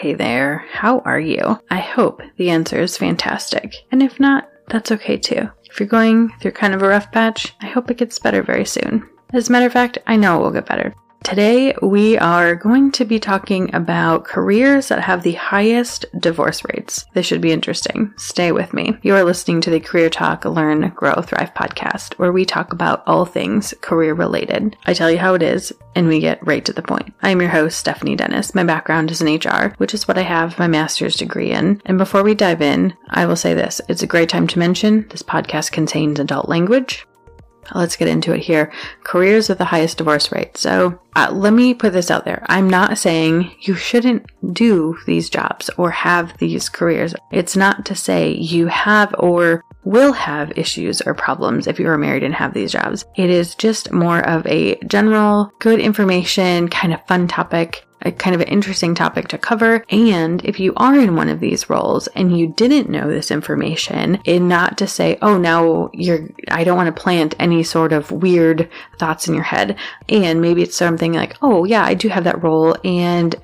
Hey there, how are you? I hope the answer is fantastic. And if not, that's okay too. If you're going through kind of a rough patch, I hope it gets better very soon. As a matter of fact, I know it will get better. Today, we are going to be talking about careers that have the highest divorce rates. This should be interesting. Stay with me. You are listening to the Career Talk Learn, Grow, Thrive podcast, where we talk about all things career related. I tell you how it is, and we get right to the point. I am your host, Stephanie Dennis. My background is in HR, which is what I have my master's degree in. And before we dive in, I will say this it's a great time to mention this podcast contains adult language. Let's get into it here. Careers with the highest divorce rate. So uh, let me put this out there. I'm not saying you shouldn't do these jobs or have these careers. It's not to say you have or will have issues or problems if you are married and have these jobs. It is just more of a general, good information, kind of fun topic a kind of an interesting topic to cover. And if you are in one of these roles and you didn't know this information, and not to say, oh, now you're, I don't want to plant any sort of weird thoughts in your head. And maybe it's something like, oh, yeah, I do have that role. And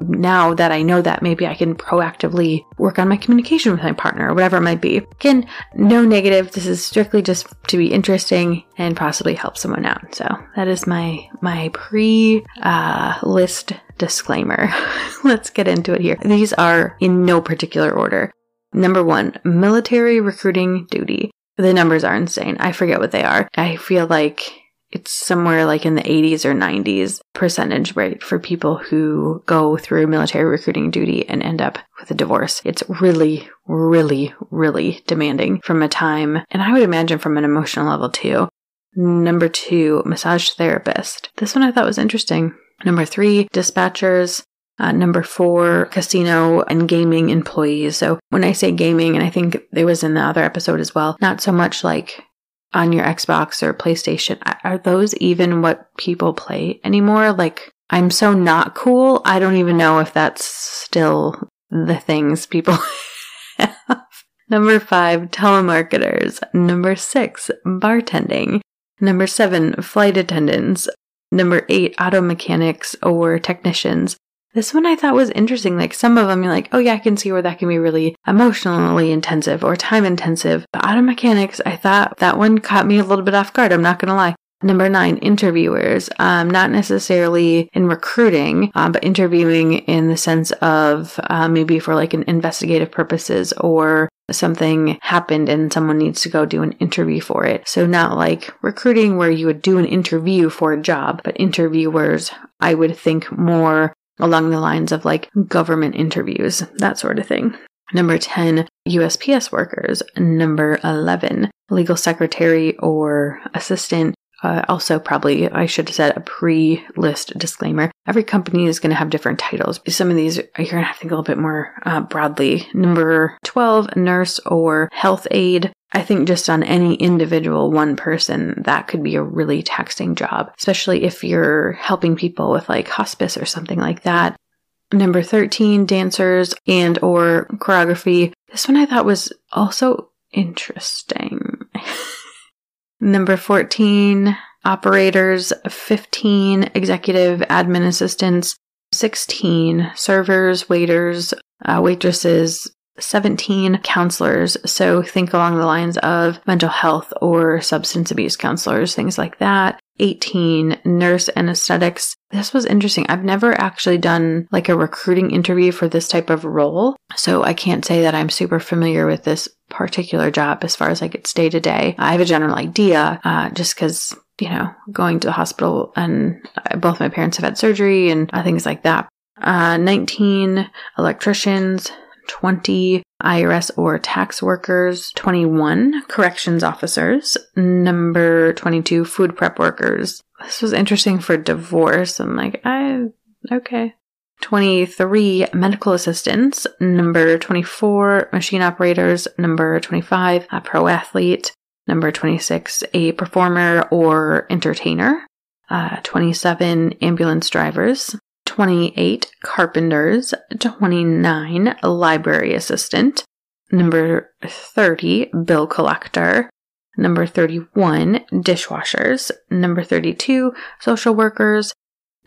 now that I know that, maybe I can proactively work on my communication with my partner or whatever it might be. Again, no negative. This is strictly just to be interesting and possibly help someone out. So that is my my pre uh, list disclaimer. Let's get into it here. These are in no particular order. Number one, military recruiting duty. The numbers are insane. I forget what they are. I feel like it's somewhere like in the 80s or 90s percentage rate for people who go through military recruiting duty and end up with a divorce. It's really, really, really demanding from a time, and I would imagine from an emotional level too. Number two, massage therapist. This one I thought was interesting. Number three, dispatchers. Uh, number four, casino and gaming employees. So when I say gaming, and I think it was in the other episode as well, not so much like on your Xbox or PlayStation. Are those even what people play anymore? Like, I'm so not cool. I don't even know if that's still the things people have. Number five, telemarketers. Number six, bartending. Number seven, flight attendants. Number eight, auto mechanics or technicians. This one I thought was interesting. Like some of them, you're like, oh yeah, I can see where that can be really emotionally intensive or time intensive. But auto mechanics, I thought that one caught me a little bit off guard. I'm not going to lie. Number nine, interviewers. Um, not necessarily in recruiting, um, but interviewing in the sense of uh, maybe for like an investigative purposes or something happened and someone needs to go do an interview for it. So not like recruiting where you would do an interview for a job, but interviewers, I would think more along the lines of like government interviews, that sort of thing. Number 10, USPS workers. Number 11, legal secretary or assistant. Uh, also, probably I should have said a pre list disclaimer. Every company is going to have different titles. Some of these you're going to have to think a little bit more uh, broadly. Number 12, nurse or health aide. I think just on any individual one person, that could be a really taxing job, especially if you're helping people with like hospice or something like that. Number 13, dancers and or choreography. This one I thought was also interesting. Number 14, operators, 15, executive admin assistants, 16, servers, waiters, uh, waitresses, 17 counselors. So think along the lines of mental health or substance abuse counselors, things like that. 18 nurse anesthetists. This was interesting. I've never actually done like a recruiting interview for this type of role. So I can't say that I'm super familiar with this particular job as far as like its day to day. I have a general idea, uh, just because you know, going to the hospital and both my parents have had surgery and uh, things like that. Uh, 19 electricians, 20 IRS or tax workers, 21 corrections officers, number 22 food prep workers. This was interesting for divorce. I'm like, I, okay. 23 medical assistants, number 24 machine operators, number 25 a pro athlete, number 26 a performer or entertainer, uh, 27 ambulance drivers, 28 carpenters, 29 library assistant, number 30 bill collector, number 31 dishwashers, number 32 social workers,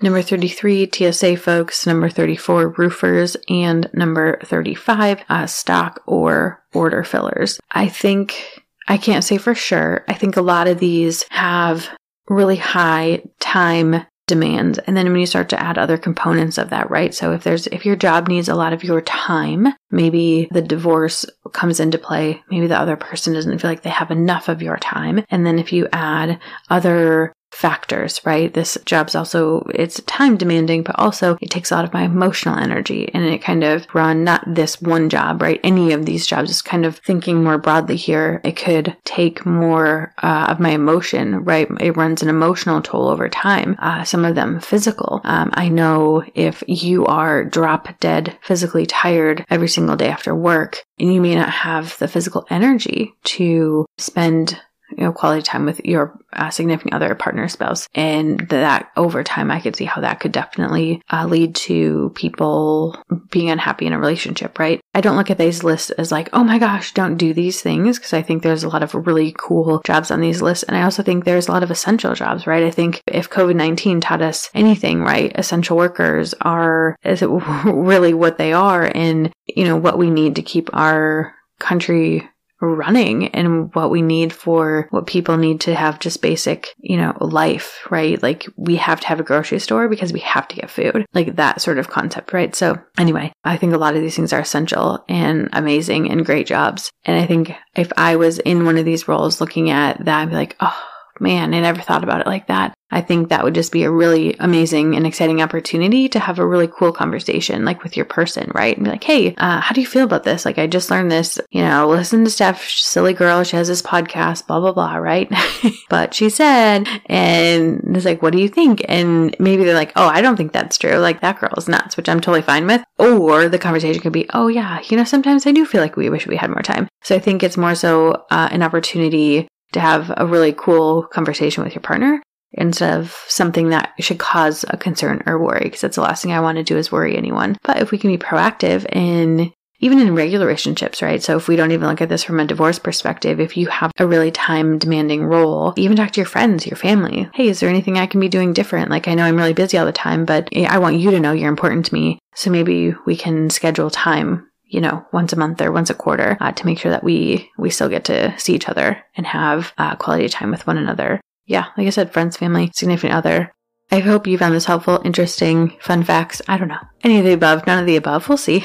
Number 33, TSA folks. Number 34, roofers. And number 35, uh, stock or order fillers. I think, I can't say for sure. I think a lot of these have really high time demands and then when you start to add other components of that right? So if there's if your job needs a lot of your time maybe the divorce comes into play. Maybe the other person doesn't feel like they have enough of your time. And then if you add other factors, right? This job's also, it's time demanding, but also it takes a lot of my emotional energy and it kind of run not this one job, right? Any of these jobs is kind of thinking more broadly here. It could take more uh, of my emotion, right? It runs an emotional toll over time. Uh, some of them physical. Um, I know if you are drop dead physically tired every single day after work and you may not have the physical energy to spend you know, quality time with your uh, significant other, partner, spouse. And that over time, I could see how that could definitely uh, lead to people being unhappy in a relationship, right? I don't look at these lists as like, oh my gosh, don't do these things, because I think there's a lot of really cool jobs on these lists. And I also think there's a lot of essential jobs, right? I think if COVID 19 taught us anything, right, essential workers are is really what they are and, you know, what we need to keep our country running and what we need for what people need to have just basic, you know, life, right? Like we have to have a grocery store because we have to get food, like that sort of concept, right? So anyway, I think a lot of these things are essential and amazing and great jobs. And I think if I was in one of these roles looking at that, I'd be like, oh, man, I never thought about it like that. I think that would just be a really amazing and exciting opportunity to have a really cool conversation, like with your person, right? And be like, hey, uh, how do you feel about this? Like, I just learned this, you know, listen to Steph, silly girl. She has this podcast, blah, blah, blah, right? but she said, and it's like, what do you think? And maybe they're like, oh, I don't think that's true. Like, that girl is nuts, which I'm totally fine with. Or the conversation could be, oh, yeah, you know, sometimes I do feel like we wish we had more time. So I think it's more so uh, an opportunity to have a really cool conversation with your partner instead of something that should cause a concern or worry because that's the last thing I want to do is worry anyone. But if we can be proactive in even in regular relationships, right? So if we don't even look at this from a divorce perspective, if you have a really time demanding role, even talk to your friends, your family. Hey, is there anything I can be doing different? Like I know I'm really busy all the time, but eh, I want you to know you're important to me. So maybe we can schedule time you know, once a month or once a quarter uh, to make sure that we we still get to see each other and have uh, quality time with one another. Yeah, like I said, friends, family, significant other. I hope you found this helpful, interesting, fun facts. I don't know. Any of the above, none of the above. We'll see.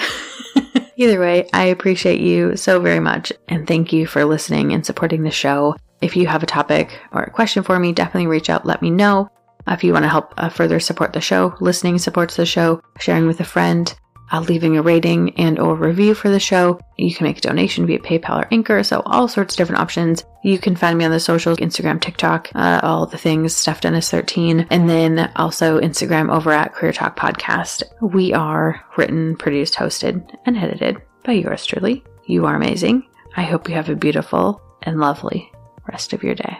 Either way, I appreciate you so very much and thank you for listening and supporting the show. If you have a topic or a question for me, definitely reach out, let me know. If you want to help uh, further support the show, listening supports the show, sharing with a friend, uh, leaving a rating and or review for the show. You can make a donation via PayPal or Anchor, so all sorts of different options. You can find me on the socials, Instagram, TikTok, uh, all the things, Steph Dennis 13, and then also Instagram over at Career Talk Podcast. We are written, produced, hosted, and edited by yours truly. You are amazing. I hope you have a beautiful and lovely rest of your day.